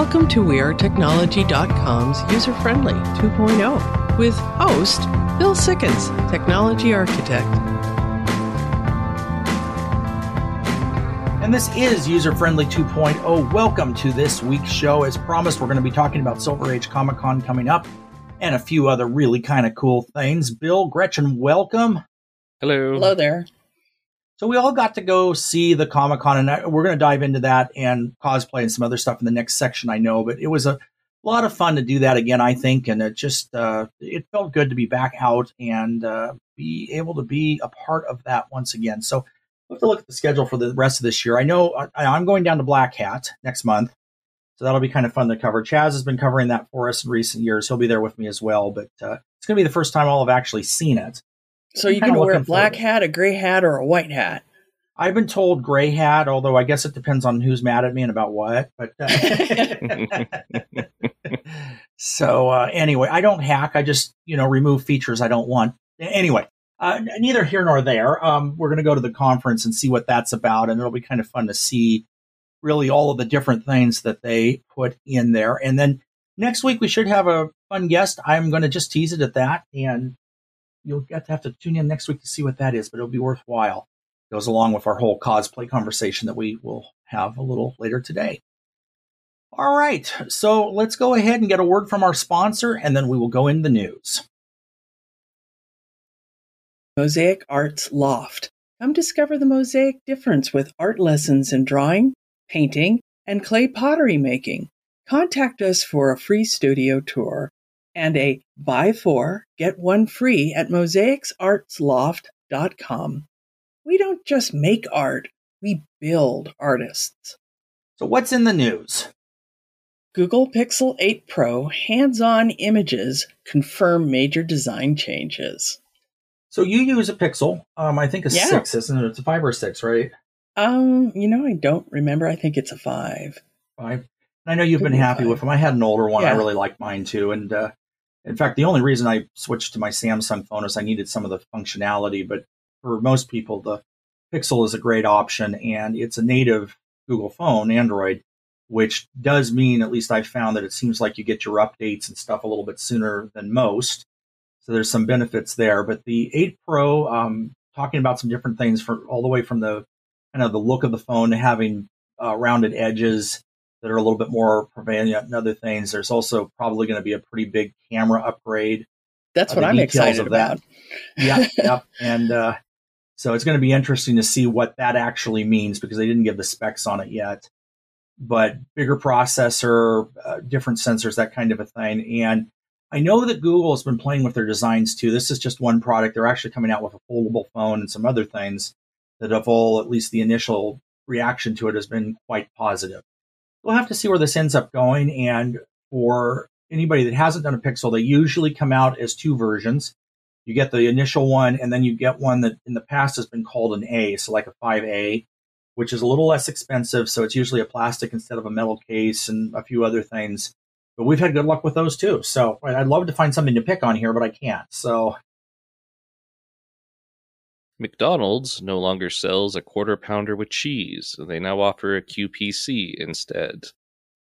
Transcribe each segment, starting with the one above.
Welcome to WeAreTechnology.com's User Friendly 2.0 with host Bill Sikkens, Technology Architect. And this is User Friendly 2.0. Welcome to this week's show. As promised, we're going to be talking about Silver Age Comic Con coming up and a few other really kind of cool things. Bill, Gretchen, welcome. Hello. Hello there. So we all got to go see the Comic Con, and we're going to dive into that and cosplay and some other stuff in the next section. I know, but it was a lot of fun to do that again. I think, and it just uh, it felt good to be back out and uh, be able to be a part of that once again. So we'll have to look at the schedule for the rest of this year. I know I, I'm going down to Black Hat next month, so that'll be kind of fun to cover. Chaz has been covering that for us in recent years. He'll be there with me as well, but uh, it's going to be the first time I'll have actually seen it. So you can wear a black hat, a gray hat, or a white hat. I've been told gray hat, although I guess it depends on who's mad at me and about what. But uh, so uh, anyway, I don't hack. I just you know remove features I don't want. Anyway, uh, neither here nor there. Um, we're going to go to the conference and see what that's about, and it'll be kind of fun to see really all of the different things that they put in there. And then next week we should have a fun guest. I'm going to just tease it at that, and you'll get to have to tune in next week to see what that is, but it'll be worthwhile. It goes along with our whole cosplay conversation that we will have a little later today. All right, so let's go ahead and get a word from our sponsor, and then we will go in the news. Mosaic Arts Loft. Come discover the mosaic difference with art lessons in drawing, painting, and clay pottery making. Contact us for a free studio tour and a buy four, get one free at mosaicsartsloft.com. We don't just make art, we build artists. So, what's in the news? Google Pixel 8 Pro hands on images confirm major design changes. So, you use a Pixel, um, I think a Yeah. 6, isn't it? It's a 5 or 6, right? Um, you know, I don't remember. I think it's a five. 5. I know you've been happy five. with them. I had an older one. I really liked mine too. And uh, in fact, the only reason I switched to my Samsung phone is I needed some of the functionality. But for most people, the Pixel is a great option, and it's a native Google phone, Android, which does mean, at least I've found, that it seems like you get your updates and stuff a little bit sooner than most. So there's some benefits there. But the 8 Pro, um, talking about some different things for all the way from the kind of the look of the phone to having uh, rounded edges that are a little bit more prevalent and other things. There's also probably going to be a pretty big camera upgrade. That's Uh, what I'm excited about. Yeah, yep. And uh, so it's going to be interesting to see what that actually means because they didn't give the specs on it yet. But bigger processor, uh, different sensors, that kind of a thing. And I know that Google has been playing with their designs too. This is just one product. They're actually coming out with a foldable phone and some other things that have all, at least the initial reaction to it has been quite positive. We'll have to see where this ends up going. And for anybody that hasn't done a Pixel, they usually come out as two versions. You get the initial one, and then you get one that in the past has been called an A, so like a 5A, which is a little less expensive. So it's usually a plastic instead of a metal case and a few other things. But we've had good luck with those too. So I'd love to find something to pick on here, but I can't. So McDonald's no longer sells a quarter pounder with cheese. They now offer a QPC instead.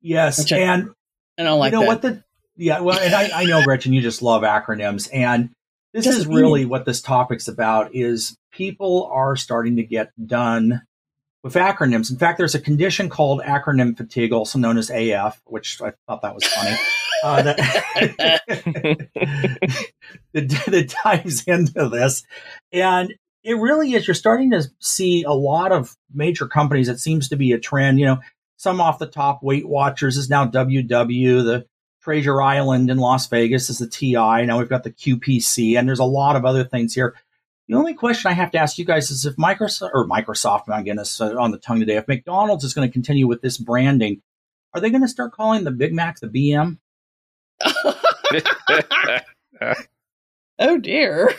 yes, Which I- and And I like you know that. what the yeah well and I, I know gretchen you just love acronyms and this Just is really it. what this topic's about is people are starting to get done with acronyms in fact there's a condition called acronym fatigue also known as af which i thought that was funny uh, that, that, that dives into this and it really is you're starting to see a lot of major companies it seems to be a trend you know some off the top weight watchers is now ww the treasure island in las vegas is the ti now we've got the qpc and there's a lot of other things here. The only question i have to ask you guys is if microsoft or microsoft my goodness uh, on the tongue today if mcdonald's is going to continue with this branding are they going to start calling the big mac the bm oh dear.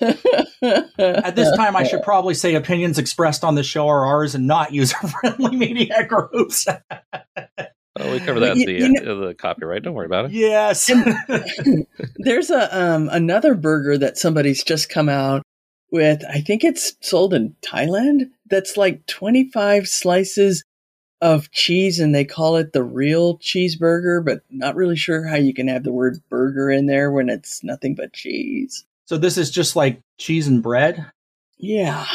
At this time, I should probably say opinions expressed on the show are ours and not user friendly media groups. oh, we cover that in You- the, you know- uh, the copyright. Don't worry about it. yes. There's a um another burger that somebody's just come out with. I think it's sold in Thailand. That's like 25 slices of cheese and they call it the real cheeseburger, but not really sure how you can have the word burger in there when it's nothing but cheese. So this is just like cheese and bread? Yeah.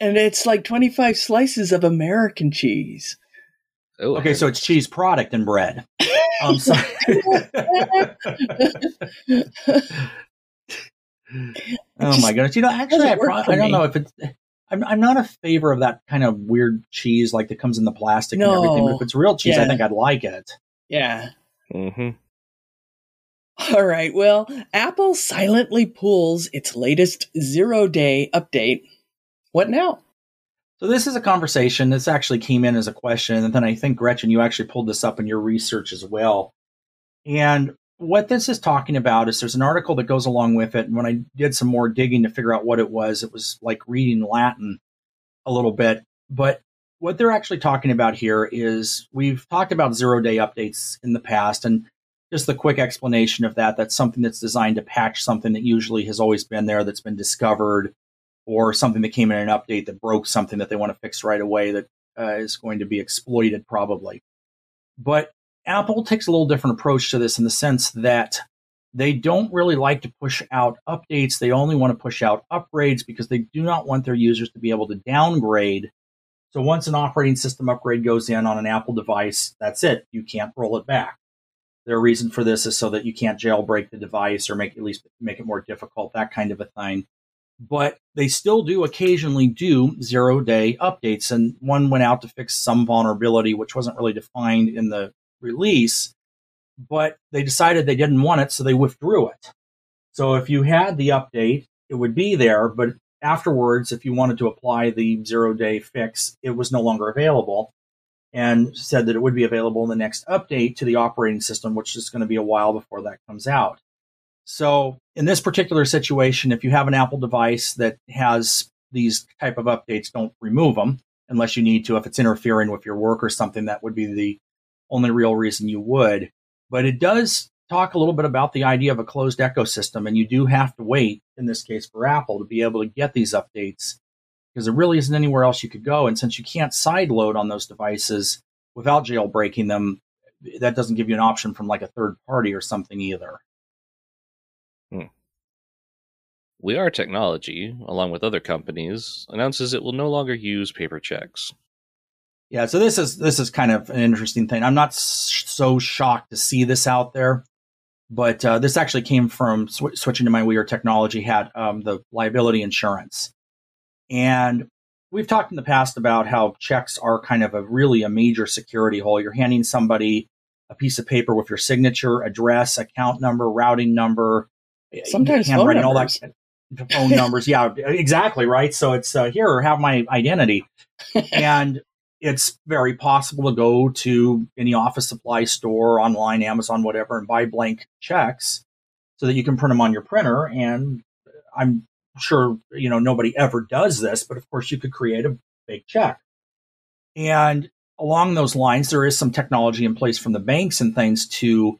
And it's like 25 slices of American cheese. Oh, Okay, so it's cheese product and bread. Um, so- oh my goodness! You know, actually, doesn't I, work pro- for I don't know if it's. I'm, I'm not a favor of that kind of weird cheese like that comes in the plastic and everything. But if it's real cheese, I think I'd like it. yeah. hmm All right. Well, Apple silently pulls its latest zero day update. What now? So this is a conversation. This actually came in as a question, and then I think Gretchen, you actually pulled this up in your research as well. And what this is talking about is there's an article that goes along with it. And when I did some more digging to figure out what it was, it was like reading Latin a little bit. But what they're actually talking about here is we've talked about zero day updates in the past, and just the quick explanation of that. That's something that's designed to patch something that usually has always been there that's been discovered or something that came in an update that broke something that they want to fix right away that uh, is going to be exploited probably. But Apple takes a little different approach to this in the sense that they don't really like to push out updates. They only want to push out upgrades because they do not want their users to be able to downgrade. So once an operating system upgrade goes in on an Apple device, that's it. You can't roll it back. Their reason for this is so that you can't jailbreak the device or make at least make it more difficult, that kind of a thing but they still do occasionally do zero day updates. And one went out to fix some vulnerability, which wasn't really defined in the release, but they decided they didn't want it, so they withdrew it. So if you had the update, it would be there, but afterwards, if you wanted to apply the zero day fix, it was no longer available and said that it would be available in the next update to the operating system, which is going to be a while before that comes out. So in this particular situation, if you have an Apple device that has these type of updates, don't remove them unless you need to. If it's interfering with your work or something, that would be the only real reason you would. But it does talk a little bit about the idea of a closed ecosystem, and you do have to wait, in this case for Apple, to be able to get these updates because there really isn't anywhere else you could go. And since you can't sideload on those devices without jailbreaking them, that doesn't give you an option from like a third party or something either. Hmm. We Are Technology, along with other companies, announces it will no longer use paper checks. Yeah, so this is this is kind of an interesting thing. I'm not so shocked to see this out there, but uh, this actually came from sw- switching to my We Are Technology had um, the liability insurance, and we've talked in the past about how checks are kind of a really a major security hole. You're handing somebody a piece of paper with your signature, address, account number, routing number, Sometimes handwriting, all that phone numbers. Yeah, exactly right. So it's uh, here, or have my identity, and it's very possible to go to any office supply store, online, Amazon, whatever, and buy blank checks so that you can print them on your printer. And I'm sure you know nobody ever does this, but of course you could create a fake check. And along those lines, there is some technology in place from the banks and things to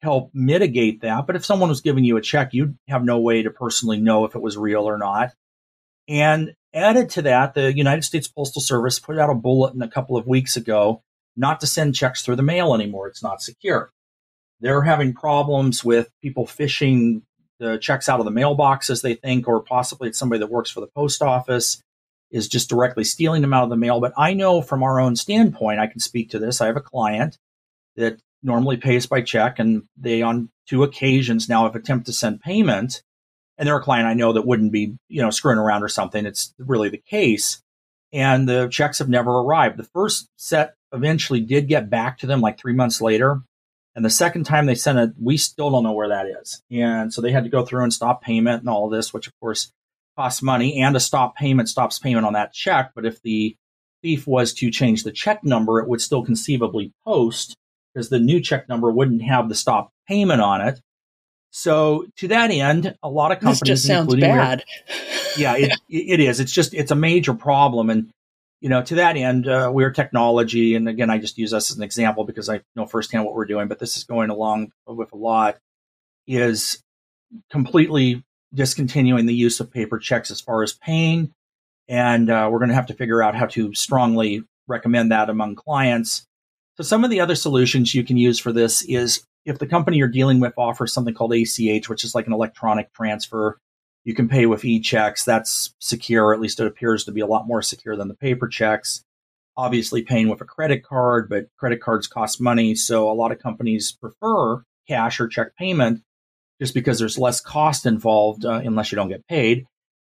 help mitigate that. But if someone was giving you a check, you'd have no way to personally know if it was real or not. And added to that, the United States Postal Service put out a bulletin a couple of weeks ago not to send checks through the mail anymore. It's not secure. They're having problems with people fishing the checks out of the mailboxes, they think, or possibly it's somebody that works for the post office is just directly stealing them out of the mail. But I know from our own standpoint, I can speak to this. I have a client that normally pays by check, and they on two occasions now have attempted to send payment. And they're a client I know that wouldn't be, you know, screwing around or something. It's really the case. And the checks have never arrived. The first set eventually did get back to them like three months later. And the second time they sent it, we still don't know where that is. And so they had to go through and stop payment and all of this, which of course costs money. And a stop payment stops payment on that check. But if the thief was to change the check number, it would still conceivably post because the new check number wouldn't have the stop payment on it. So to that end, a lot of companies This just sounds bad. yeah, it, it is. It's just it's a major problem, and you know, to that end, uh, we're technology, and again, I just use us as an example because I know firsthand what we're doing. But this is going along with a lot is completely discontinuing the use of paper checks as far as paying, and uh, we're going to have to figure out how to strongly recommend that among clients. So some of the other solutions you can use for this is if the company you're dealing with offers something called ACH, which is like an electronic transfer, you can pay with e-checks. That's secure. At least it appears to be a lot more secure than the paper checks. Obviously, paying with a credit card, but credit cards cost money, so a lot of companies prefer cash or check payment just because there's less cost involved uh, unless you don't get paid.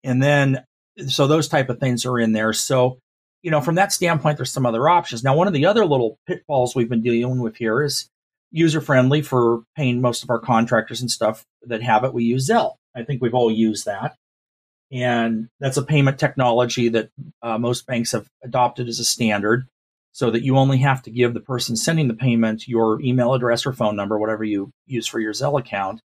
And then, so those type of things are in there. So, you know, from that standpoint, there's some other options. Now, one of the other little pitfalls we've been dealing with here is user friendly for paying most of our contractors and stuff that have it. We use Zelle. I think we've all used that. And that's a payment technology that uh, most banks have adopted as a standard so that you only have to give the person sending the payment your email address or phone number, whatever you use for your Zelle account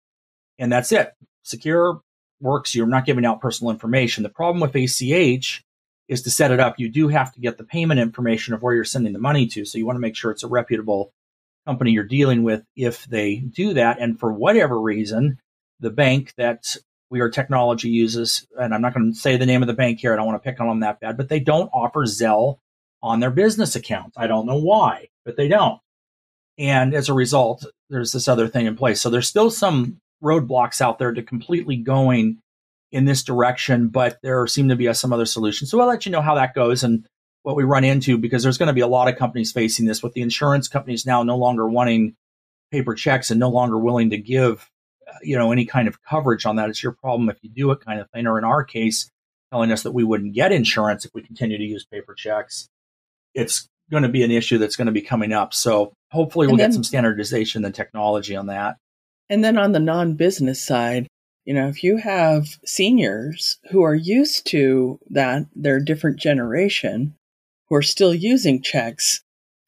and that's it. Secure works. You're not giving out personal information. The problem with ACH is to set it up, you do have to get the payment information of where you're sending the money to. So you want to make sure it's a reputable company you're dealing with if they do that. And for whatever reason, the bank that We Are Technology uses, and I'm not going to say the name of the bank here, I don't want to pick on them that bad, but they don't offer Zelle on their business accounts. I don't know why, but they don't. And as a result, there's this other thing in place. So there's still some roadblocks out there to completely going in this direction, but there seem to be some other solutions. So I'll let you know how that goes and what we run into because there's going to be a lot of companies facing this with the insurance companies now no longer wanting paper checks and no longer willing to give uh, you know any kind of coverage on that. It's your problem if you do it kind of thing. Or in our case telling us that we wouldn't get insurance if we continue to use paper checks it's going to be an issue that's going to be coming up. So hopefully we'll then, get some standardization and technology on that. And then on the non business side, you know, if you have seniors who are used to that, they're a different generation who are still using checks,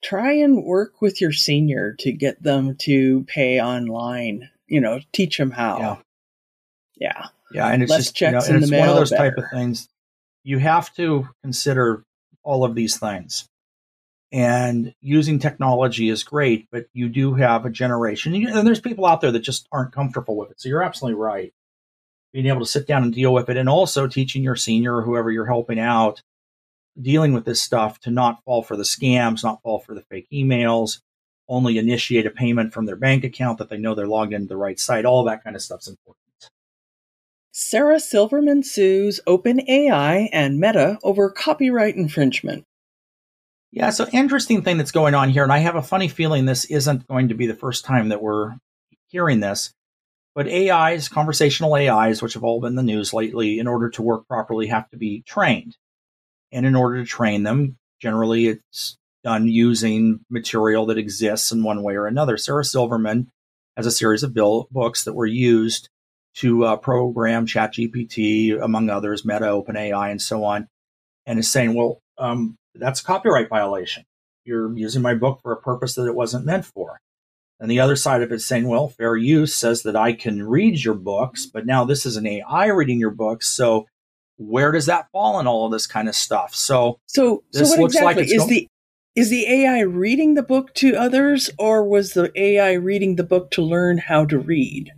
try and work with your senior to get them to pay online. You know, teach them how. Yeah. Yeah. Yeah. And it's Less just, checks you know, in the mail, one of those better. type of things. You have to consider all of these things. And using technology is great, but you do have a generation, and there's people out there that just aren't comfortable with it. So you're absolutely right. Being able to sit down and deal with it, and also teaching your senior or whoever you're helping out dealing with this stuff to not fall for the scams, not fall for the fake emails, only initiate a payment from their bank account that they know they're logged into the right site. All that kind of stuff's important. Sarah Silverman sues OpenAI and Meta over copyright infringement. Yeah, so interesting thing that's going on here, and I have a funny feeling this isn't going to be the first time that we're hearing this. But AIs, conversational AIs, which have all been in the news lately, in order to work properly, have to be trained. And in order to train them, generally it's done using material that exists in one way or another. Sarah Silverman has a series of bill books that were used to uh, program ChatGPT, among others, Meta, OpenAI, and so on, and is saying, well, um, that's a copyright violation. You're using my book for a purpose that it wasn't meant for. And the other side of it is saying, well, fair use says that I can read your books, but now this is an AI reading your books. So where does that fall in all of this kind of stuff? So, so, this so looks exactly like is the is the AI reading the book to others, or was the AI reading the book to learn how to read?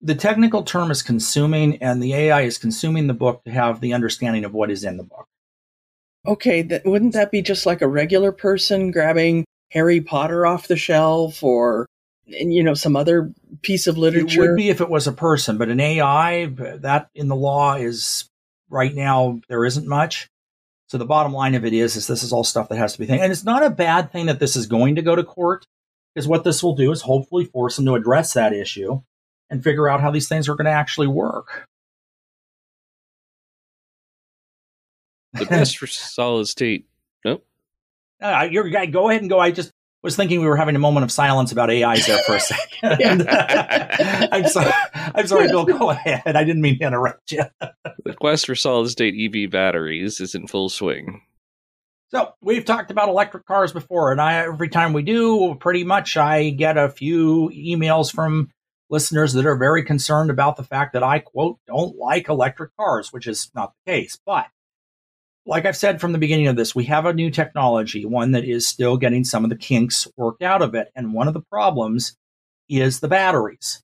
The technical term is consuming, and the AI is consuming the book to have the understanding of what is in the book. Okay, that, wouldn't that be just like a regular person grabbing Harry Potter off the shelf or you know some other piece of literature? It would be if it was a person, but an AI that in the law is right now there isn't much. So the bottom line of it is, is this is all stuff that has to be thing, and it's not a bad thing that this is going to go to court, because what this will do is hopefully force them to address that issue and figure out how these things are going to actually work. the best for solid state. Nope. Uh, you're go ahead and go. I just was thinking we were having a moment of silence about AIs there for a second. I'm sorry. I'm sorry, Bill. Go ahead. I didn't mean to interrupt you. the quest for solid state EV batteries is in full swing. So we've talked about electric cars before, and I every time we do, pretty much I get a few emails from listeners that are very concerned about the fact that I quote don't like electric cars, which is not the case. But like I've said from the beginning of this, we have a new technology, one that is still getting some of the kinks worked out of it. And one of the problems is the batteries.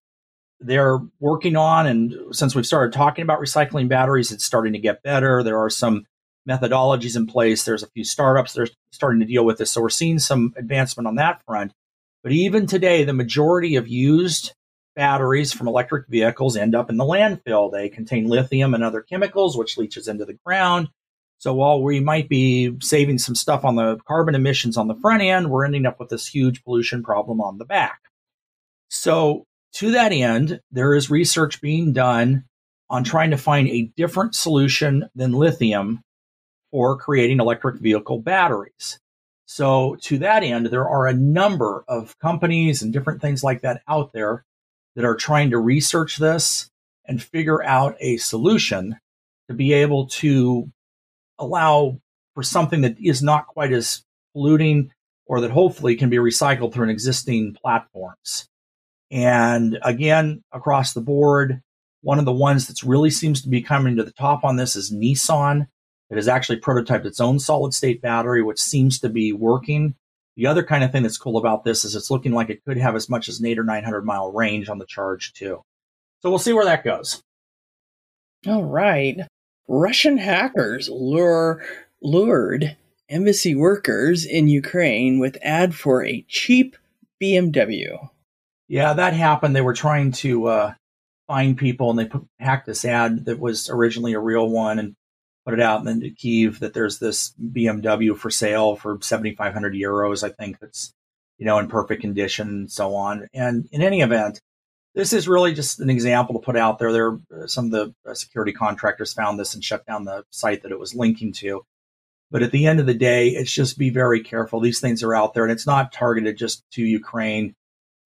They're working on, and since we've started talking about recycling batteries, it's starting to get better. There are some methodologies in place. There's a few startups that are starting to deal with this. So we're seeing some advancement on that front. But even today, the majority of used batteries from electric vehicles end up in the landfill. They contain lithium and other chemicals, which leaches into the ground. So while we might be saving some stuff on the carbon emissions on the front end, we're ending up with this huge pollution problem on the back. So to that end, there is research being done on trying to find a different solution than lithium for creating electric vehicle batteries. So, to that end, there are a number of companies and different things like that out there that are trying to research this and figure out a solution to be able to allow for something that is not quite as polluting or that hopefully can be recycled through an existing platforms. And again, across the board, one of the ones that really seems to be coming to the top on this is Nissan. It has actually prototyped its own solid state battery, which seems to be working. The other kind of thing that's cool about this is it's looking like it could have as much as an eight or 900 mile range on the charge, too. So we'll see where that goes. All right. Russian hackers lure, lured embassy workers in Ukraine with ad for a cheap BMW. Yeah, that happened. They were trying to uh, find people and they put, hacked this ad that was originally a real one and put it out to Kiev that there's this BMW for sale for 7,500 euros, I think that's, you know, in perfect condition and so on. And in any event, this is really just an example to put out there. There, some of the uh, security contractors found this and shut down the site that it was linking to. But at the end of the day, it's just be very careful. These things are out there, and it's not targeted just to Ukraine.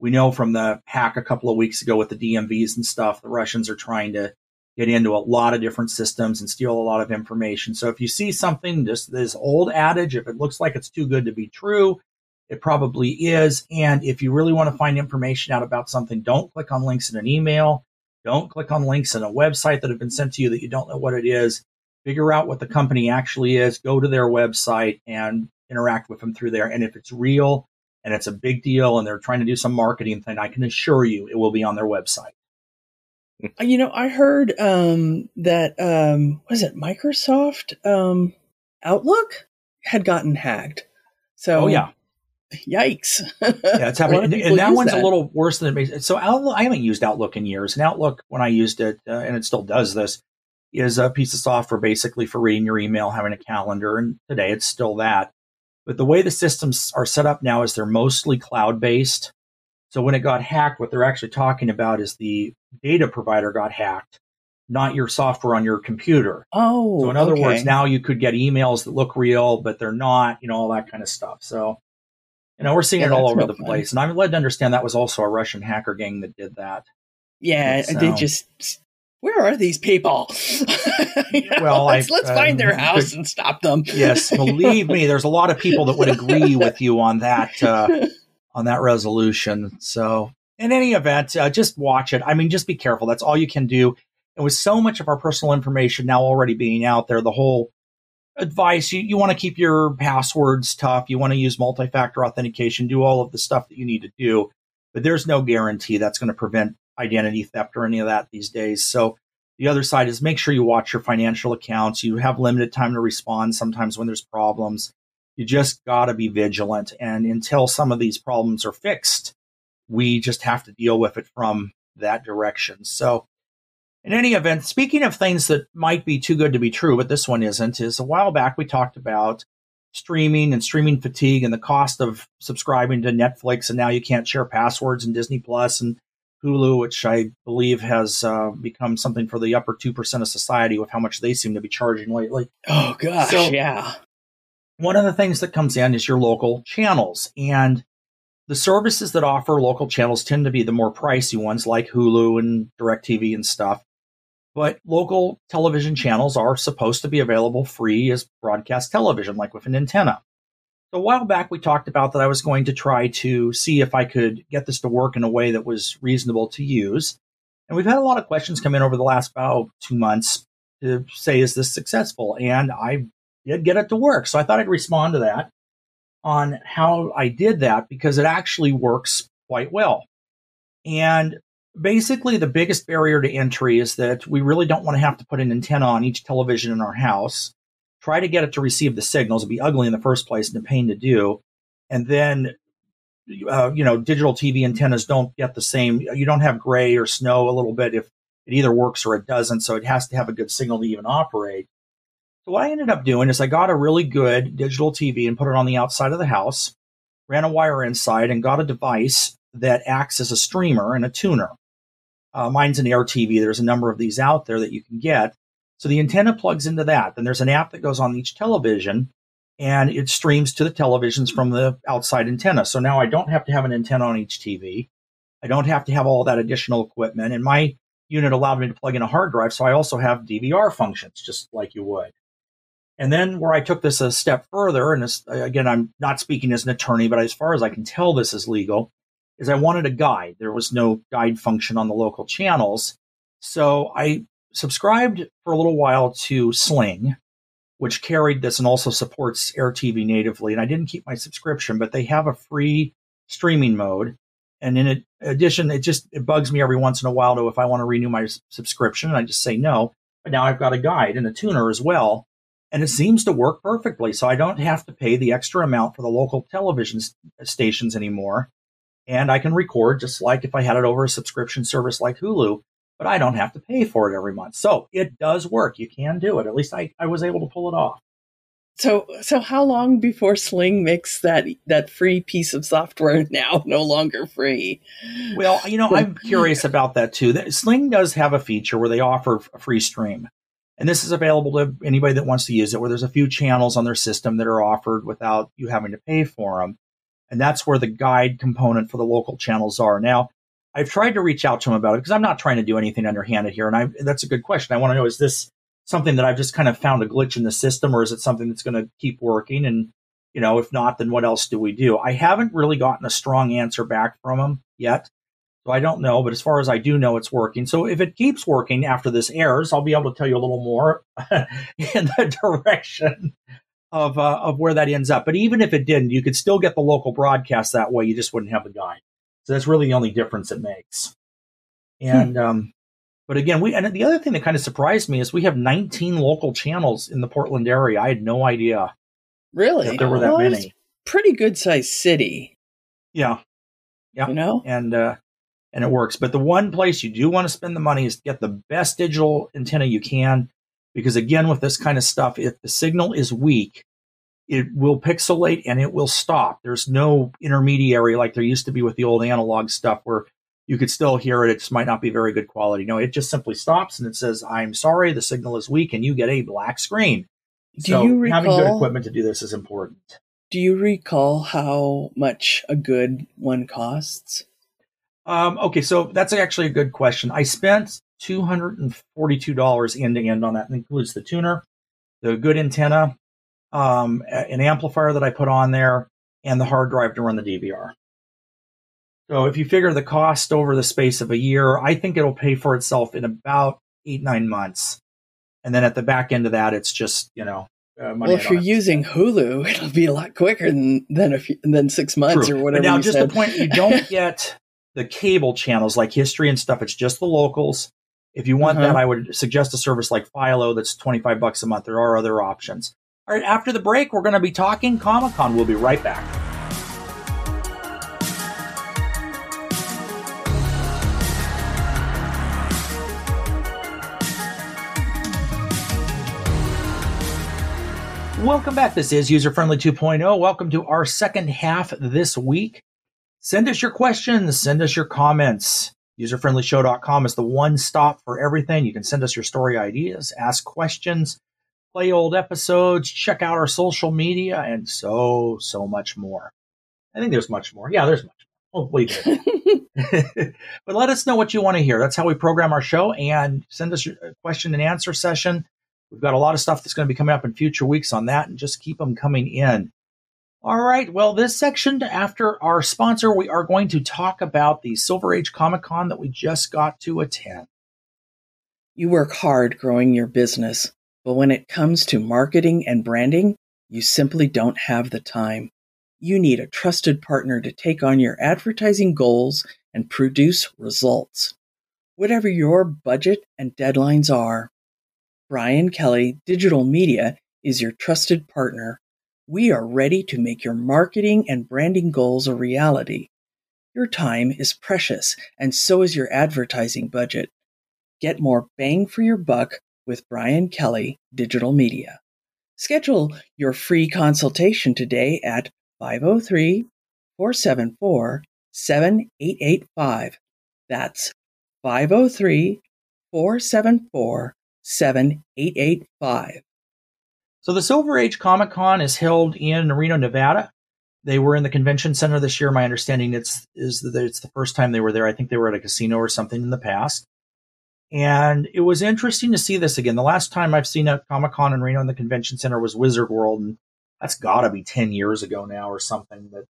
We know from the hack a couple of weeks ago with the DMVs and stuff, the Russians are trying to get into a lot of different systems and steal a lot of information. So if you see something, just this old adage, if it looks like it's too good to be true, it probably is. And if you really want to find information out about something, don't click on links in an email. Don't click on links in a website that have been sent to you that you don't know what it is. Figure out what the company actually is. Go to their website and interact with them through there. And if it's real and it's a big deal and they're trying to do some marketing thing, I can assure you it will be on their website. Uh, you know, I heard um, that um, was it Microsoft um, Outlook had gotten hacked. So, oh yeah, yikes! yeah, it's happening, and, and, that one's that. a little worse than it makes. So Outlook, I haven't used Outlook in years, and Outlook, when I used it, uh, and it still does this, is a piece of software basically for reading your email, having a calendar, and today it's still that. But the way the systems are set up now is they're mostly cloud based. So when it got hacked, what they're actually talking about is the data provider got hacked, not your software on your computer. Oh, so in other okay. words, now you could get emails that look real, but they're not, you know, all that kind of stuff. So, you know, we're seeing yeah, it all over the fun. place. And I'm led to understand that was also a Russian hacker gang that did that. Yeah, so, they just where are these people? you know, well, let's, I, let's um, find their house and stop them. yes, believe me, there's a lot of people that would agree with you on that uh, on that resolution. So, in any event, uh, just watch it. I mean, just be careful. That's all you can do. And with so much of our personal information now already being out there, the whole advice you, you want to keep your passwords tough. You want to use multi factor authentication, do all of the stuff that you need to do. But there's no guarantee that's going to prevent identity theft or any of that these days. So the other side is make sure you watch your financial accounts. You have limited time to respond sometimes when there's problems. You just got to be vigilant. And until some of these problems are fixed, we just have to deal with it from that direction. So, in any event, speaking of things that might be too good to be true, but this one isn't, is a while back we talked about streaming and streaming fatigue and the cost of subscribing to Netflix, and now you can't share passwords and Disney Plus and Hulu, which I believe has uh, become something for the upper 2% of society with how much they seem to be charging lately. Oh, gosh, so, yeah. One of the things that comes in is your local channels. And the services that offer local channels tend to be the more pricey ones like Hulu and DirecTV and stuff. But local television channels are supposed to be available free as broadcast television, like with an antenna. So a while back, we talked about that I was going to try to see if I could get this to work in a way that was reasonable to use. And we've had a lot of questions come in over the last about two months to say, is this successful? And I did get it to work. So I thought I'd respond to that on how I did that because it actually works quite well. And basically, the biggest barrier to entry is that we really don't want to have to put an antenna on each television in our house try to get it to receive the signals. It'd be ugly in the first place and a pain to do. And then, uh, you know, digital TV antennas don't get the same. You don't have gray or snow a little bit if it either works or it doesn't. So it has to have a good signal to even operate. So what I ended up doing is I got a really good digital TV and put it on the outside of the house, ran a wire inside, and got a device that acts as a streamer and a tuner. Uh, mine's an Air TV. There's a number of these out there that you can get. So the antenna plugs into that. Then there's an app that goes on each television and it streams to the televisions from the outside antenna. So now I don't have to have an antenna on each TV. I don't have to have all that additional equipment. And my unit allowed me to plug in a hard drive. So I also have DVR functions, just like you would. And then where I took this a step further, and this, again, I'm not speaking as an attorney, but as far as I can tell, this is legal, is I wanted a guide. There was no guide function on the local channels. So I subscribed for a little while to Sling, which carried this and also supports Air TV natively. And I didn't keep my subscription, but they have a free streaming mode. And in addition, it just it bugs me every once in a while to if I want to renew my subscription, I just say no. But now I've got a guide and a tuner as well, and it seems to work perfectly. So I don't have to pay the extra amount for the local television stations anymore, and I can record just like if I had it over a subscription service like Hulu but I don't have to pay for it every month. So it does work. You can do it. At least I, I was able to pull it off. So so how long before Sling makes that that free piece of software now no longer free? Well, you know, I'm curious about that too. Sling does have a feature where they offer a free stream. And this is available to anybody that wants to use it, where there's a few channels on their system that are offered without you having to pay for them. And that's where the guide component for the local channels are. Now, I've tried to reach out to him about it because I'm not trying to do anything underhanded here. And I, that's a good question. I want to know is this something that I've just kind of found a glitch in the system, or is it something that's going to keep working? And, you know, if not, then what else do we do? I haven't really gotten a strong answer back from him yet. So I don't know. But as far as I do know, it's working. So if it keeps working after this airs, I'll be able to tell you a little more in the direction of, uh, of where that ends up. But even if it didn't, you could still get the local broadcast that way. You just wouldn't have the guide. So that's really the only difference it makes. Hmm. And hmm. um, but again, we and the other thing that kind of surprised me is we have 19 local channels in the Portland area. I had no idea. Really, that there were that well, many. Pretty good sized city. Yeah, yeah. You know, and uh, and it works. But the one place you do want to spend the money is get the best digital antenna you can, because again, with this kind of stuff, if the signal is weak, it will pixelate and it will stop. There's no intermediary like there used to be with the old analog stuff where you could still hear it. It just might not be very good quality. No, it just simply stops and it says, I'm sorry, the signal is weak, and you get a black screen. Do so you recall, having good equipment to do this is important. Do you recall how much a good one costs? Um, okay, so that's actually a good question. I spent $242 end to end on that. It includes the tuner, the good antenna, um, an amplifier that I put on there, and the hard drive to run the DVR. So if you figure the cost over the space of a year, I think it'll pay for itself in about eight nine months, and then at the back end of that, it's just you know. Uh, well, if you're using Hulu, it'll be a lot quicker than than a few, than six months True. or whatever. But now, just said. the point, you don't get the cable channels like history and stuff. It's just the locals. If you want uh-huh. that, I would suggest a service like Philo that's 25 bucks a month. There are other options. All right, after the break, we're going to be talking Comic Con. We'll be right back. Welcome back. This is User Friendly 2.0. Welcome to our second half this week. Send us your questions, send us your comments. UserFriendlyShow.com is the one stop for everything. You can send us your story ideas, ask questions, play old episodes, check out our social media, and so, so much more. I think there's much more. Yeah, there's much more. Oh, Hopefully but let us know what you want to hear. That's how we program our show and send us a uh, question and answer session. We've got a lot of stuff that's going to be coming up in future weeks on that, and just keep them coming in. All right. Well, this section after our sponsor, we are going to talk about the Silver Age Comic Con that we just got to attend. You work hard growing your business. But when it comes to marketing and branding, you simply don't have the time. You need a trusted partner to take on your advertising goals and produce results. Whatever your budget and deadlines are, Brian Kelly Digital Media is your trusted partner. We are ready to make your marketing and branding goals a reality. Your time is precious, and so is your advertising budget. Get more bang for your buck with Brian Kelly Digital Media. Schedule your free consultation today at 503 474 7885. That's 503 474 7885. So the Silver Age Comic Con is held in Reno, Nevada. They were in the convention center this year. My understanding it's is that it's the first time they were there. I think they were at a casino or something in the past. And it was interesting to see this again. The last time I've seen a Comic Con in Reno in the convention center was Wizard World, and that's got to be ten years ago now or something that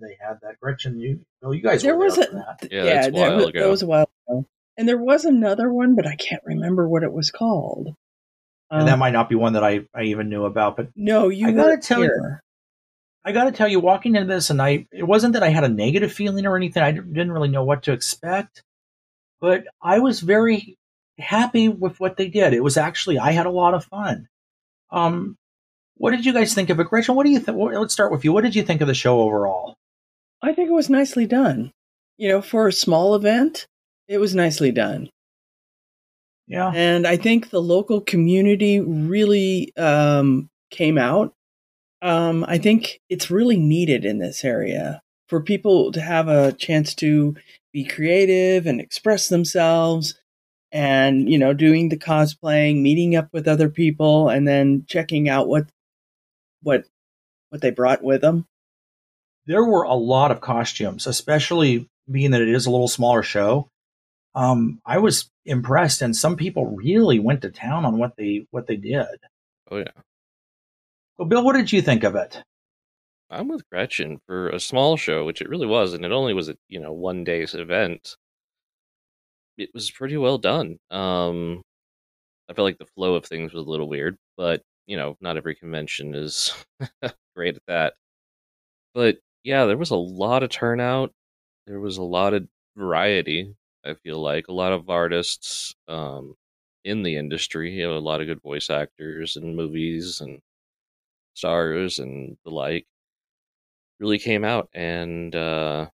they had that. Gretchen, you, well, you guys there were was there a for that. Yeah, yeah, that's a while was, ago. that was a while ago, and there was another one, but I can't remember what it was called. And Um, that might not be one that I, I even knew about. But no, you I gotta tell you- I got to tell you, walking into this, and I it wasn't that I had a negative feeling or anything. I didn't really know what to expect, but I was very happy with what they did. It was actually I had a lot of fun. Um, what did you guys think of it, Gretchen? What do you think? Let's start with you. What did you think of the show overall? I think it was nicely done. You know, for a small event, it was nicely done. Yeah, And I think the local community really um, came out. Um, I think it's really needed in this area for people to have a chance to be creative and express themselves and, you know, doing the cosplaying, meeting up with other people and then checking out what what what they brought with them. there were a lot of costumes, especially being that it is a little smaller show. Um, I was impressed, and some people really went to town on what they what they did. Oh yeah, So, Bill, what did you think of it? I'm with Gretchen for a small show, which it really was, and it only was a you know one day's event. It was pretty well done. Um, I felt like the flow of things was a little weird, but you know, not every convention is great at that. But yeah, there was a lot of turnout. There was a lot of variety. I feel like a lot of artists um, in the industry. You know, a lot of good voice actors and movies and stars and the like really came out and uh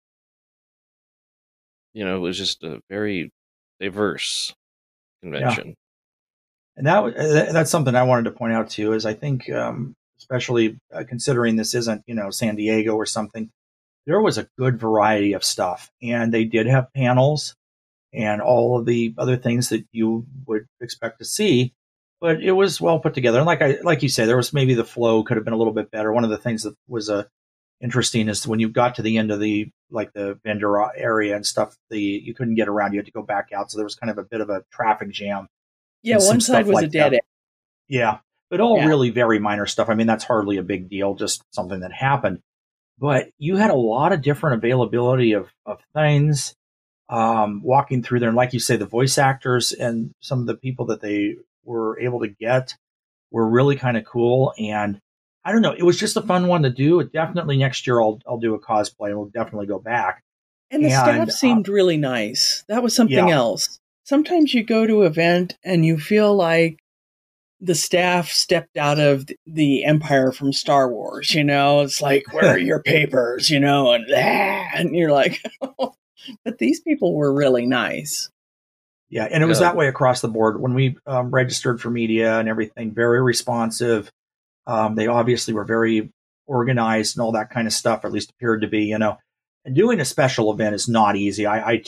you know it was just a very diverse convention And that wa- uh, that's something I wanted to point out too. Is I think, um, especially uh, considering this isn't you know San Diego or something, there was a good variety of stuff, and they did have panels and all of the other things that you would expect to see. But it was well put together, and like I like you say, there was maybe the flow could have been a little bit better. One of the things that was uh, interesting is when you got to the end of the like the vendor area and stuff, the you couldn't get around. You had to go back out, so there was kind of a bit of a traffic jam. Yeah, one side was a dead end. Yeah, but all Yeah. really very minor stuff. I mean, that's hardly a big deal, just something that happened. But you had a lot of different availability of, of things um, walking through there. And like you say, the voice actors and some of the people that they were able to get were really kind of cool. And I don't know, it was just a fun one to do. Definitely next year I'll, I'll do a cosplay and we'll definitely go back. And the And, staff uh, seemed really nice. That was something Yeah. else. Sometimes you go to an event and you feel like the staff stepped out of the Empire from Star Wars. You know, it's like, where are your papers? You know, and ah, and you're like, but these people were really nice. Yeah, and it was that way across the board. When we um, registered for media and everything, very responsive. Um, they obviously were very organized and all that kind of stuff, or at least appeared to be, you know. And doing a special event is not easy. I, I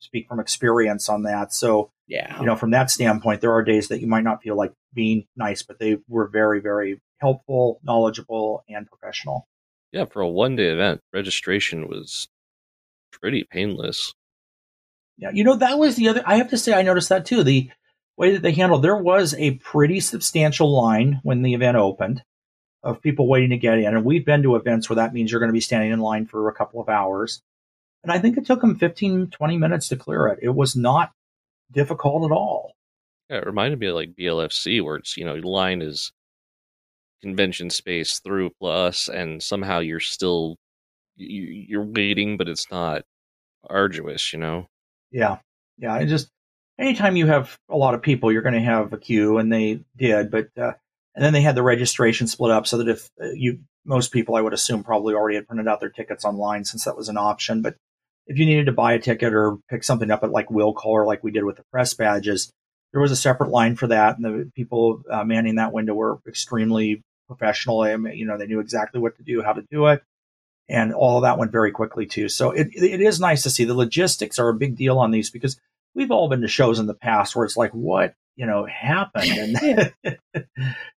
speak from experience on that. So, Yeah. you know, from that standpoint, there are days that you might not feel like being nice, but they were very, very helpful, knowledgeable, and professional. yeah for a one day event registration was pretty painless Yeah, you know that was the other. I have to say, I noticed that too. The way that they handled there was a pretty substantial line when the event opened of people waiting to get in, and we've been to events where that means you're going to be standing in line for a couple of hours. And I think it took them 15, 20 minutes to clear it. It was not difficult at all. yeah it reminded me of like blfc where it's you know line is convention space through plus and somehow you're still you, you're waiting but it's not arduous you know Yeah, yeah. I just anytime you have a lot of people, you're going to have a queue, and they did. But uh, And then they had the registration split up so that if uh, you, most people, I would assume, probably already had printed out their tickets online since that was an option. But if you needed to buy a ticket or pick something up at like will call or like we did with the press badges, there was a separate line for that. And the people uh, manning that window were extremely professional. You know, they knew exactly what to do, how to do it. And all of that went very quickly too. So it, it is nice to see the logistics are a big deal on these because we've all been to shows in the past where it's like, what you know happened? And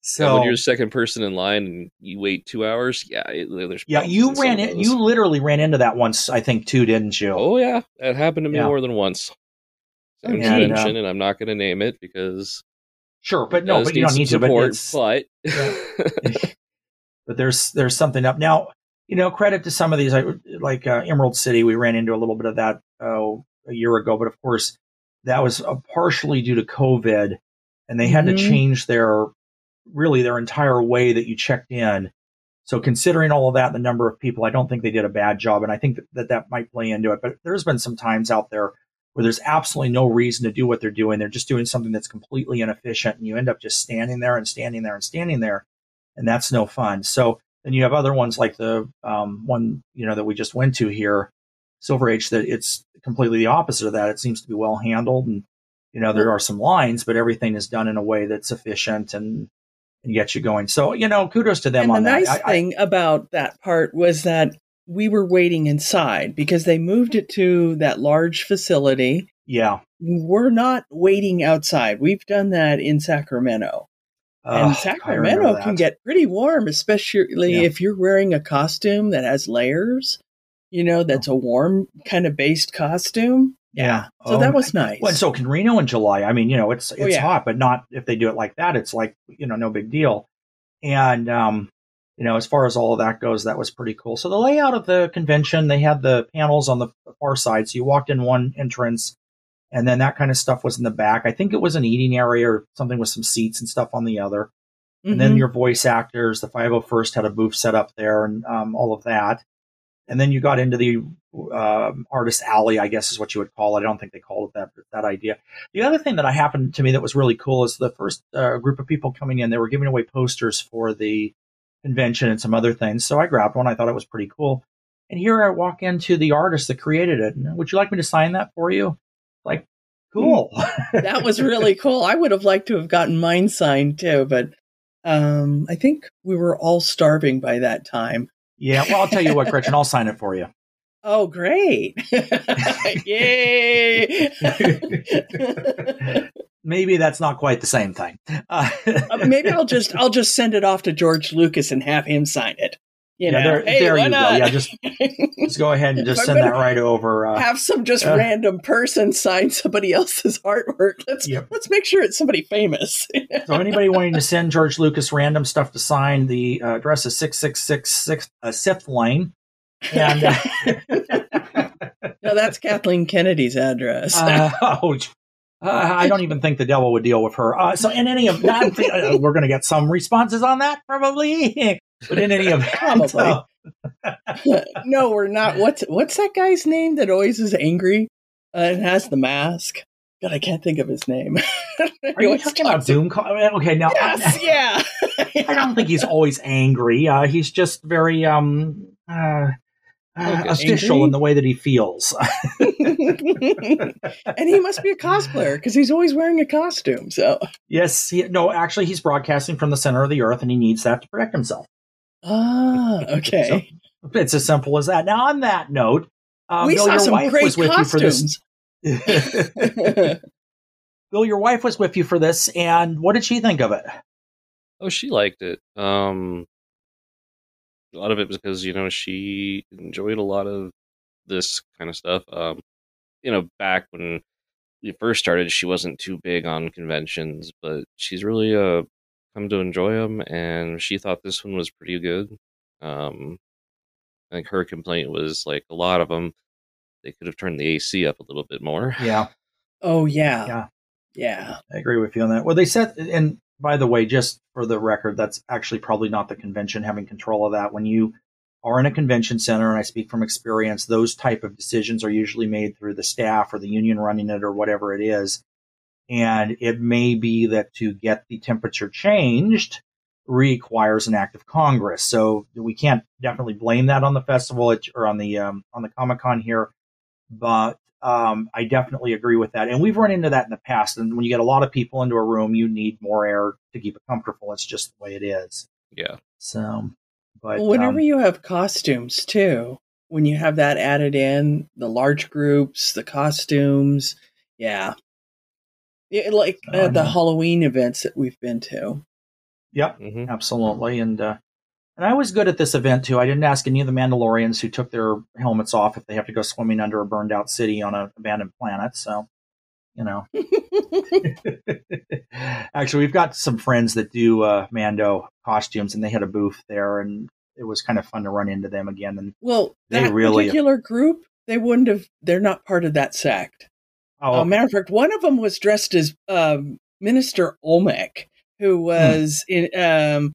so yeah, when you're the second person in line and you wait two hours yeah there's yeah you ran in, you literally ran into that once i think too didn't you? Oh yeah that happened to me yeah. more than once. Same and, convention uh, and i'm not going to name it because sure but no but you don't need support, to but, but... But there's there's something up. Now you know credit to some of these like uh, emerald city we ran into a little bit of that oh a year ago but of course that was uh, partially due to COVID, and they had mm-hmm. to change their really their entire way that you checked in. So considering all of that, the number of people, I don't think they did a bad job, and I think that that, that might play into it. But there's been some times out there where there's absolutely no reason to do what they're doing. They're just doing something that's completely inefficient, and you end up just standing there and standing there and standing there, and that's no fun. So then you have other ones like the um, one you know that we just went to here, Silver Age, that it's completely the opposite of that. It seems to be well handled, and you know there are some lines, but everything is done in a way that's efficient and and gets you going. So you know, kudos to them and on the that. nice I, thing I, about that part was that we were waiting inside because they moved it to that large facility. Yeah, we're not waiting outside. We've done that in Sacramento. And Sacramento can get pretty warm, especially yeah. if you're wearing a costume that has layers you know, that's a warm kind of based costume. Yeah. So oh, that was nice. Well, and so can Reno in July. I mean, you know, it's oh, it's oh, yeah. hot, but not if they do it like that. It's like you know, no big deal. And um, you know, as far as all of that goes, that was pretty cool. So the layout of the convention, they had the panels on the far side. So you walked in one entrance, and then that kind of stuff was in the back. I think it was an eating area or something with some seats and stuff on the other. Mm-hmm. And then mm-hmm. your voice actors, the 501st had a booth set up there, and um, all of that. And then you got into the uh, artist alley, I guess is what you would call it. I don't think they called it that that idea. The other thing that happened to me that was really cool is the first uh, group of people coming in. They were giving away posters for the convention and some other things. So I grabbed one. I thought it was pretty cool. And here I walk into the artist that created it. Would you like me to sign that for you? Like, cool. that was really cool. I would have liked to have gotten mine signed too, but um, I think we were all starving by that time. Yeah, well, I'll tell you what, Gretchen, I'll sign it for you. Oh, great! Yay! maybe that's not quite the same thing. Uh, maybe I'll just I'll just send it off to George Lucas and have him sign it. You know, yeah, there, hey, there you not? go. Yeah, just just go ahead and just send that right over. Uh, have some just uh, random person sign somebody else's artwork. Let's yep. let's make sure it's somebody famous. so anybody wanting to send George Lucas random stuff to sign, the uh, address is six six six six uh, Sixth Lane. And uh, no, that's Kathleen Kennedy's address. Uh, oh, I don't even think the devil would deal with her. so, in any of that, we're going to get some responses on that, probably. But in any event, probably. no, we're not. What's what's that guy's name that always is angry uh, and has the mask? God, I can't think of his name. Are you talking about Doom? Okay, now yes, I, yeah. I don't think he's always angry. Uh, he's just very um, uh, uh, official angry? in the way that he feels. and he must be a cosplayer because he's always wearing a costume. So yes, he, no, actually, he's broadcasting from the center of the earth, and he needs that to protect himself. Ah, okay. So, it's as simple as that. Now, on that note, um, we Bill, saw some great costumes. Bill, your wife was with you for this, and what did she think of it? Oh, she liked it. Um, a lot of it because you know she enjoyed a lot of this kind of stuff. Um, you know, back when we first started, she wasn't too big on conventions, but she's really uh come to enjoy them, and she thought this one was pretty good. Um, I think her complaint was like a lot of them, they could have turned the AC up a little bit more. Yeah. Oh yeah. Yeah. Yeah. I agree with you on that. Well, they said, and by the way, just for the record, that's actually probably not the convention having control of that. When you are in a convention center, and I speak from experience, those type of decisions are usually made through the staff or the union running it or whatever it is. And it may be that to get the temperature changed, requires an act of Congress. So we can't definitely blame that on the festival or on the um, on the Comic Con here, but um, I definitely agree with that. And we've run into that in the past. And when you get a lot of people into a room, you need more air to keep it comfortable. It's just the way it is. Yeah. So, but well, whenever um, you have costumes too, when you have that added in, the large groups, the costumes, yeah, yeah like uh, the Halloween events that we've been to. Yep, mm-hmm. absolutely. And uh, and I was good at this event too. I didn't ask any of the Mandalorians who took their helmets off if they have to go swimming under a burned out city on an abandoned planet. So, you know. Actually, we've got some friends that do uh, Mando costumes, and they had a booth there, and it was kind of fun to run into them again. And well, they that really particular group, they wouldn't have. They're not part of that sect. Oh, uh, matter of fact, one of them was dressed as um, Minister Almec, who hmm. was hmm. in um,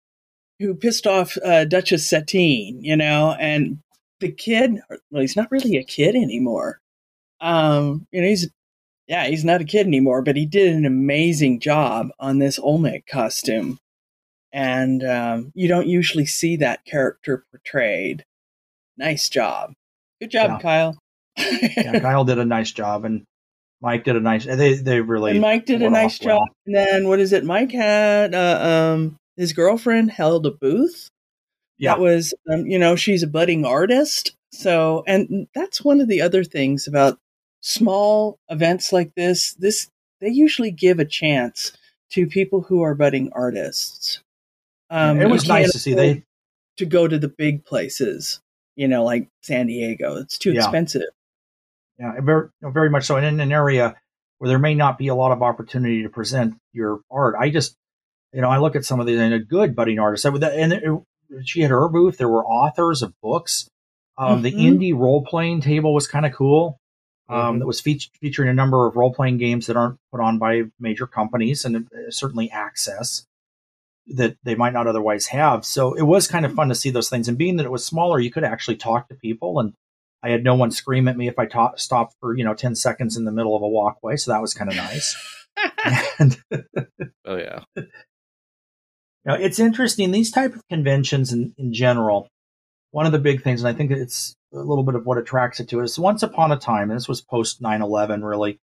who pissed off uh, Duchess Satine, you know, and the kid. Well, he's not really a kid anymore. Um, you know, he's yeah, he's not a kid anymore, but he did an amazing job on this Almec costume. And um, you don't usually see that character portrayed. Nice job. Good job, yeah. Kyle. yeah, Kyle did a nice job, and Mike did a nice. They they really. And Mike did a nice job. Well. And then what is it? Mike had uh, um his girlfriend held a booth. Yeah. That was um, you know she's a budding artist. So and that's one of the other things about small events like this, this they usually give a chance to people who are budding artists. Um, it was nice to see they to go to the big places, you know, like San Diego. It's too yeah. expensive. Yeah, very, very much so. And in an area where there may not be a lot of opportunity to present your art, I just, you know, I look at some of the and a good budding artists. And it, she had her booth. There were authors of books. Um, mm-hmm. The indie role playing table was kind of cool um, mm-hmm. that was fe- featuring a number of role playing games that aren't put on by major companies and uh, certainly access that they might not otherwise have. So it was kind of fun to see those things. And being that it was smaller, you could actually talk to people. And I had no one scream at me if I ta- stopped for, you know, 10 seconds in the middle of a walkway. So that was kind of nice. and oh, yeah. Now, it's interesting. These type of conventions in, in general, one of the big things, and I think it's a little bit of what attracts it to us. Once upon a time, and this was post 9 11, really,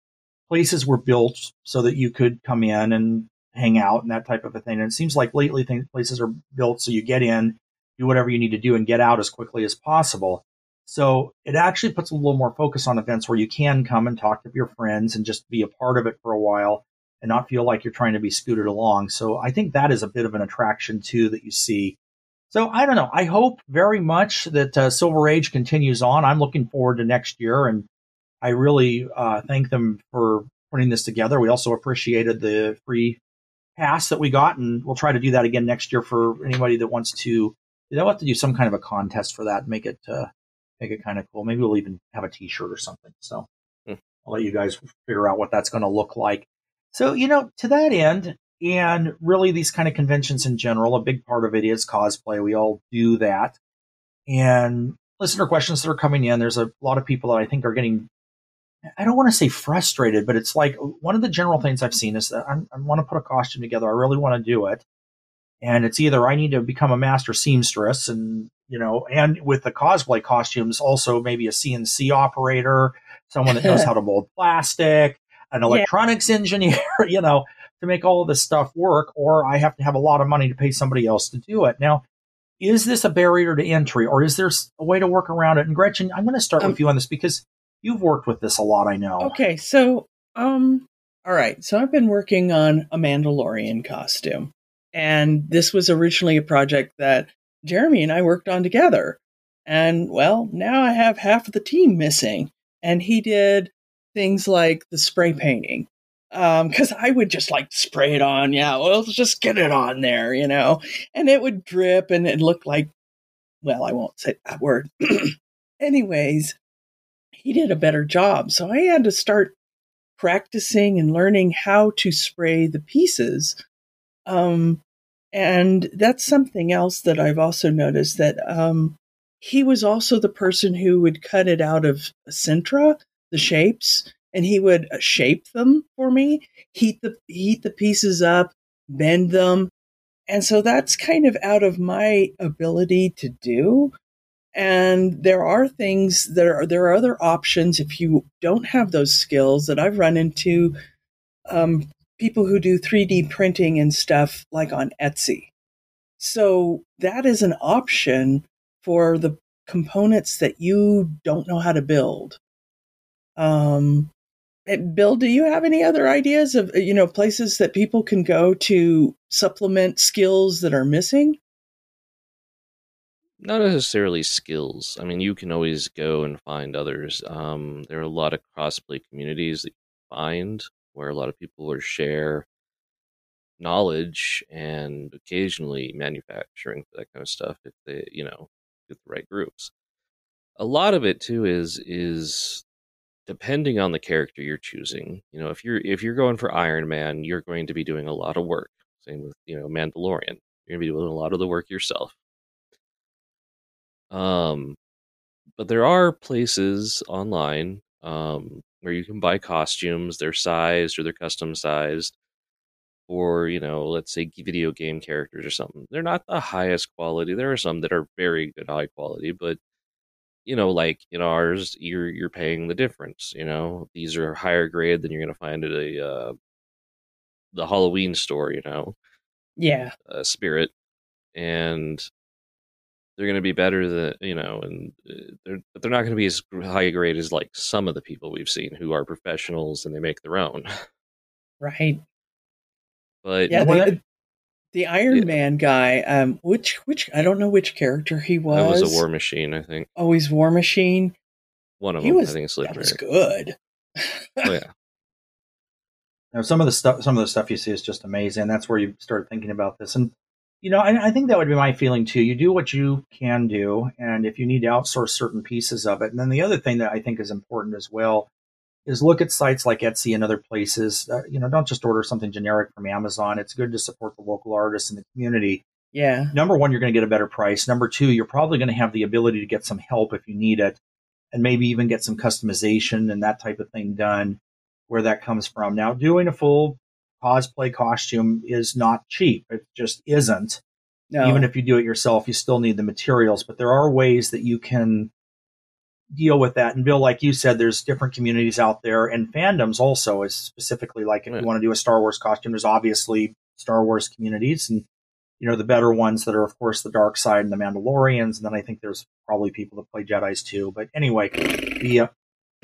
places were built so that you could come in and hang out and that type of a thing. And it seems like lately things, places are built so you get in, do whatever you need to do, and get out as quickly as possible. So it actually puts a little more focus on events where you can come and talk to your friends and just be a part of it for a while and not feel like you're trying to be scooted along. So I think that is a bit of an attraction too that you see so I don't know. I hope very much that uh, Silver Age continues on. I'm looking forward to next year, and I really uh, thank them for putting this together. We also appreciated the free pass that we got, and we'll try to do that again next year for anybody that wants to. They'll have to do some kind of a contest for that, and make it uh, make it kind of cool. Maybe we'll even have a T-shirt or something. So hmm. I'll let you guys figure out what that's going to look like. So you know, to that end, and really, these kind of conventions in general, a big part of it is cosplay. We all do that. And listener questions that are coming in, there's a lot of people that I think are getting, I don't want to say frustrated, but it's like one of the general things I've seen is that I'm, i want to put a costume together. I really want to do it. And it's either I need to become a master seamstress and, you know, and with the cosplay costumes, also maybe a CNC operator, someone that knows how to mold plastic, an electronics yeah. engineer, you know, to make all of this stuff work, or I have to have a lot of money to pay somebody else to do it. Now, is this a barrier to entry, or is there a way to work around it? And Gretchen, I'm going to start um, with you on this because you've worked with this a lot. I know. Okay, so um, all right, so I've been working on a Mandalorian costume, and this was originally a project that Jeremy and I worked on together. And well, now I have half of the team missing, and he did things like the spray painting because um, I would just like spray it on. Yeah, well, just get it on there, you know, and it would drip and it looked like, well, I won't say that word. Anyways, he did a better job. So I had to start practicing and learning how to spray the pieces. Um, and that's something else that I've also noticed that um, he was also the person who would cut it out of Sintra, the shapes and he would uh, shape them for me, heat the heat the pieces up, bend them, And so that's kind of out of my ability to do. And there are things that are, there are other options if you don't have those skills that I've run into um, people who do 3D printing and stuff like on Etsy. So that is an option for the components that you don't know how to build. Um, Bill, do you have any other ideas of you know places that people can go to supplement skills that are missing? Not necessarily skills. I mean, you can always go and find others. Um, there are a lot of crossplay communities that you find where a lot of people will share knowledge and occasionally manufacturing for that kind of stuff if they, you know, get the right groups. A lot of it too is is depending on the character you're choosing. You know, if you're if you're going for Iron Man, you're going to be doing a lot of work. Same with you know Mandalorian. You're going to be doing a lot of the work yourself. Um, but there are places online um, where you can buy costumes. They're sized or they're custom sized or, you know let's say video game characters or something. They're not the highest quality. There are some that are very good high quality but you know like in ours you're you're paying the difference you know? These are higher grade than you're going to find at a uh, the halloween store you know? Yeah. Uh, spirit. And they're going to be better than you know and uh, they're but they're not going to be as high grade as like some of the people we've seen who are professionals and they make their own right but yeah, the, the Iron Yeah. Man guy. Um, which which I don't know which character he was. that was a war machine i think Oh, he's War Machine. one of He them was i think it's that was good. oh yeah Now, some of the stuff, some of the stuff you see is just amazing. That's where you start thinking about this, and you know, I, I think that would be my feeling too. You do what you can do, and if you need to outsource certain pieces of it, and then the other thing that I think is important as well is look at sites like Etsy and other places. Uh, you know, don't just order something generic from Amazon. It's good to support the local artists and the community. yeah, Number one, you're going to get a better price. Number two, you're probably going to have the ability to get some help if you need it, and maybe even get some customization and that type of thing done where that comes from. Now, doing a full cosplay costume is not cheap. It just isn't. no, Even if you do it yourself, you still need the materials, but there are ways that you can deal with that. And Bill, like you said, there's different communities out there and fandoms also is specifically like if Yeah. you want to do a Star Wars costume, there's obviously Star Wars communities and you know the better ones that are of course the dark side and the Mandalorians, and then I think there's probably people that play Jedi's too. But anyway, the uh,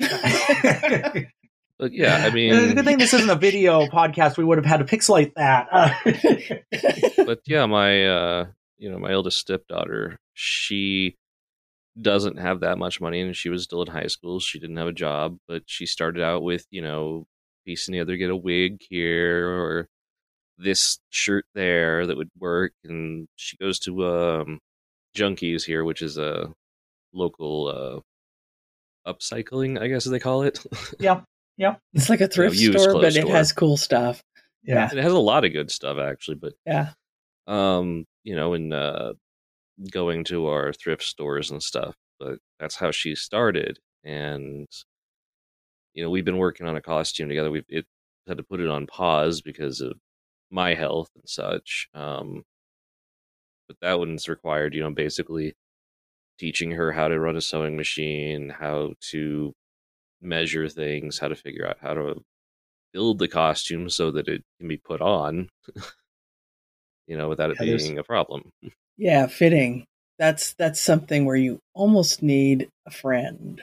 but yeah i it's a good thing this isn't a video podcast. We would have had to pixelate that. Uh, but yeah, my uh, you know, my eldest stepdaughter, she doesn't have that much money, and she was still in high school. She didn't have a job, but she started out with you know piecing together, get a wig here or this shirt there that would work, and she goes to um, Junkies here, which is a local uh, upcycling, I guess they call it. yeah, yeah, it's like a thrift used store, clothes but it has cool stuff. yeah. it has a lot of good stuff actually, but Yeah, um, you know, in uh, going to our thrift stores and stuff. But that's how she started, and you know, we've been working on a costume together. We've it had to put it on pause because of my health and such. Um, but that one's required, you know, basically teaching her how to run a sewing machine, how to measure things, how to figure out how to build the costume so that it can be put on, you know, without it Yeah, being a problem. yeah, fitting. That's that's something where you almost need a friend.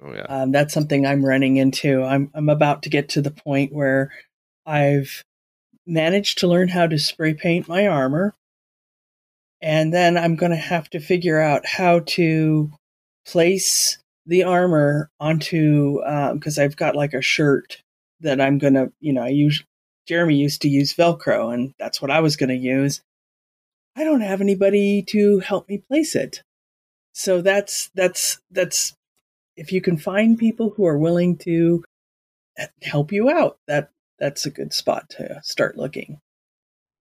Oh yeah. Um, that's something I'm running into. I'm I'm about to get to the point where I've managed to learn how to spray paint my armor, and then I'm going to have to figure out how to place the armor onto because I've got like a shirt that I'm going to you know I use. Jeremy used to use Velcro, and that's what I was going to use. I don't have anybody to help me place it. So that's that's that's if you can find people who are willing to help you out, that that's a good spot to start looking.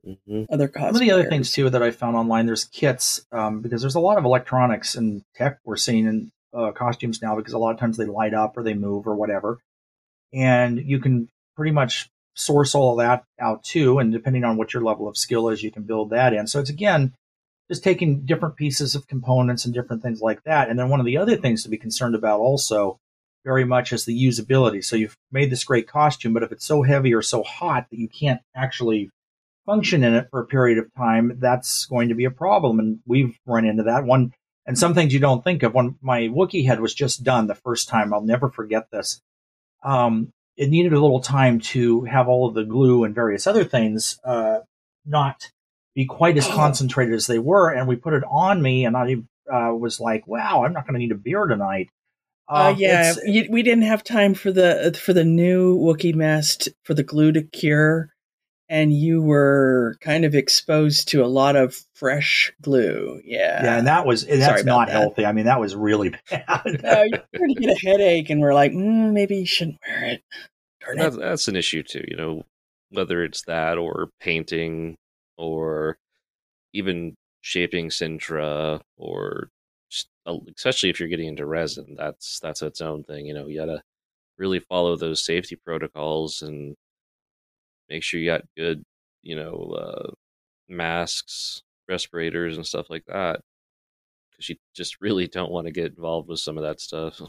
hmm Other cosplayers. Some of the other things too that I found online, there's kits um, because there's a lot of electronics and tech we're seeing in uh, costumes now because a lot of times they light up or they move or whatever, and you can pretty much source all that out too. And depending on what your level of skill is, you can build that in. So it's again, just taking different pieces of components and different things like that. And then one of the other things to be concerned about also very much is the usability. So you've made this great costume, but if it's so heavy or so hot that you can't actually function in it for a period of time, that's going to be a problem. And we've run into that one. And some things you don't think of. When my Wookiee head was just done the first time, I'll never forget this. Um, it needed a little time to have all of the glue and various other things uh, not be quite as concentrated as they were. And we put it on me, and I uh, was like, "Wow, I'm not going to need a beer tonight." Uh, uh, yeah, we didn't have time for the for the new Wookiee mask for the glue to cure and you were kind of exposed to a lot of fresh glue. Yeah. Yeah, and that was that's not that. healthy. I mean, that was really bad. no, you're going to get a headache, and we're like, mm, maybe you shouldn't wear it. That's, that's an issue too. You know, whether it's that or painting or even shaping Sintra or especially if you're getting into resin, that's that's its own thing. You know, you gotta really follow those safety protocols and make sure you got good, you know, uh, masks, respirators, and stuff like that. Because you just really don't want to get involved with some of that stuff.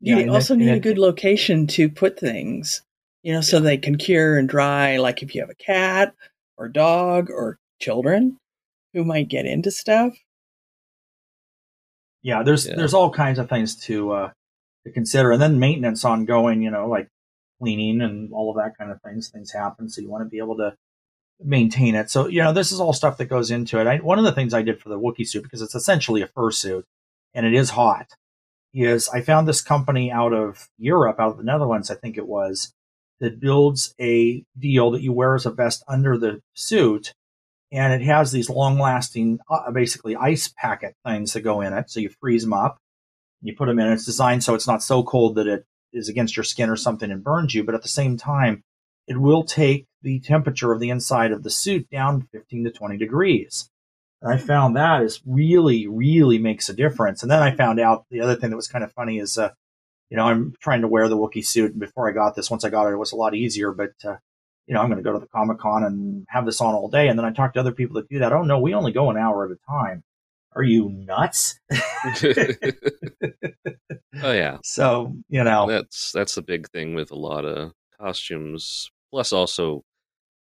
You yeah, also need a good location to put things, you know, so yeah. they can cure and dry. Like if you have a cat or dog or children who might get into stuff. Yeah, there's yeah. there's all kinds of things to uh, to consider, and then maintenance ongoing. You know, like cleaning and all of that kind of things. Things happen, so you want to be able to maintain it. So you know, this is all stuff that goes into it. I, one of the things I did for the Wookiee suit because it's essentially a fursuit and it is hot. Is I found this company out of Europe, out of the Netherlands, I think it was, that builds a deal that you wear as a vest under the suit, and it has these long-lasting, uh, basically ice packet things that go in it. So you freeze them up, you put them in. It's designed so it's not so cold that it is against your skin or something and burns you, but at the same time, it will take the temperature of the inside of the suit down 15 to 20 degrees. And I found that is really, really makes a difference. And then I found out the other thing that was kind of funny is, uh, you know, I'm trying to wear the Wookiee suit. And before I got this, once I got it, it was a lot easier. But, uh, you know, I'm going to go to the Comic Con and have this on all day. And then I talked to other people that do that. Oh, no, we only go an hour at a time. Are you nuts? oh yeah. So you know that's that's the big thing with a lot of costumes. Plus, also,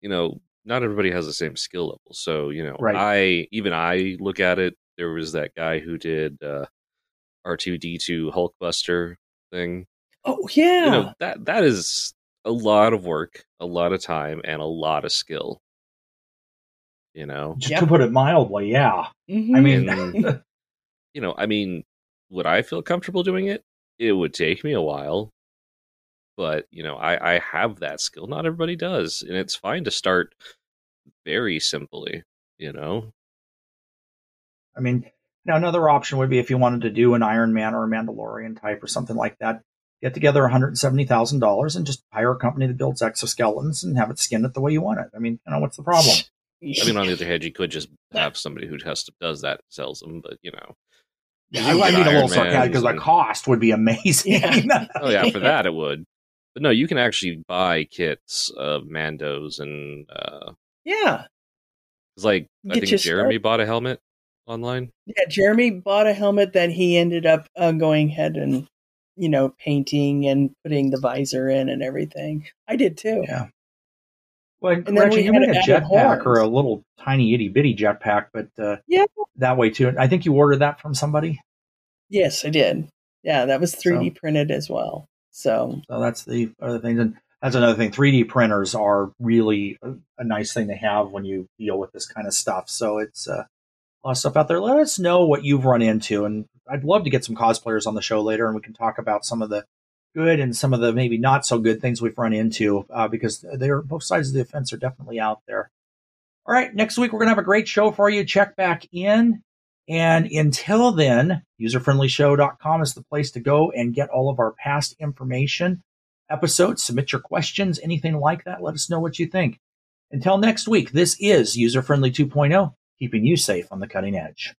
you know, not everybody has the same skill level. So you know, right. I even I look at it. There was that guy who did uh, R two D two Hulkbuster thing. Oh yeah. You know that that is a lot of work, a lot of time, and a lot of skill. You know, just yep. to put it mildly, yeah. Mm-hmm. I mean, you know, I mean, would I feel comfortable doing it? It would take me a while, but you know, I I have that skill. Not everybody does, and it's fine to start very simply. You know, I mean, now another option would be if you wanted to do an Iron Man or a Mandalorian type or something like that. Get together one hundred seventy thousand dollars and just hire a company that builds exoskeletons and have it skinned it the way you want it. I mean, you know, what's the problem? I mean, on the other hand, you could just have somebody who has to, does that sells them, but you know, yeah, I, I mean a little sarcastic because the cost would be amazing. Yeah. oh yeah, for that it would. But no, you can actually buy kits of Mandos and uh yeah. It's like Get I think Jeremy start. bought a helmet online. Yeah, Jeremy bought a helmet that he ended up uh, going ahead and you know painting and putting the visor in and everything. I did too. Yeah. Well, and Gretchen, you made a jetpack or a little tiny itty bitty jetpack, but uh, yeah, that way too. I think you ordered that from somebody. Yes, I did. Yeah, that was 3D so, printed as well. So, so that's the other thing. And that's another thing. 3D printers are really a, a, nice thing to have when you deal with this kind of stuff. So it's uh, a lot of stuff out there. Let us know what you've run into, and I'd love to get some cosplayers on the show later, and we can talk about some of the good and some of the maybe not so good things we've run into uh, because they're both sides of the fence are definitely out there. All right, next week we're going to have a great show for you. Check back in. And until then, userfriendlyshow.com is the place to go and get all of our past information, episodes, submit your questions, anything like that. Let us know what you think. Until next week, this is User Friendly 2.0, keeping you safe on the cutting edge.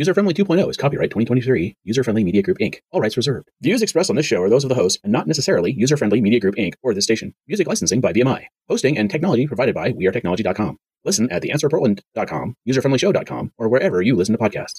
User Friendly 2.0 is copyright 2023, User Friendly Media Group Inc., all rights reserved. Views expressed on this show are those of the host and not necessarily User Friendly Media Group Inc. or this station. Music licensing by BMI. Hosting and technology provided by wearetechnology.com. Listen at theanswerportland.com, userfriendlyshow.com, or wherever you listen to podcasts.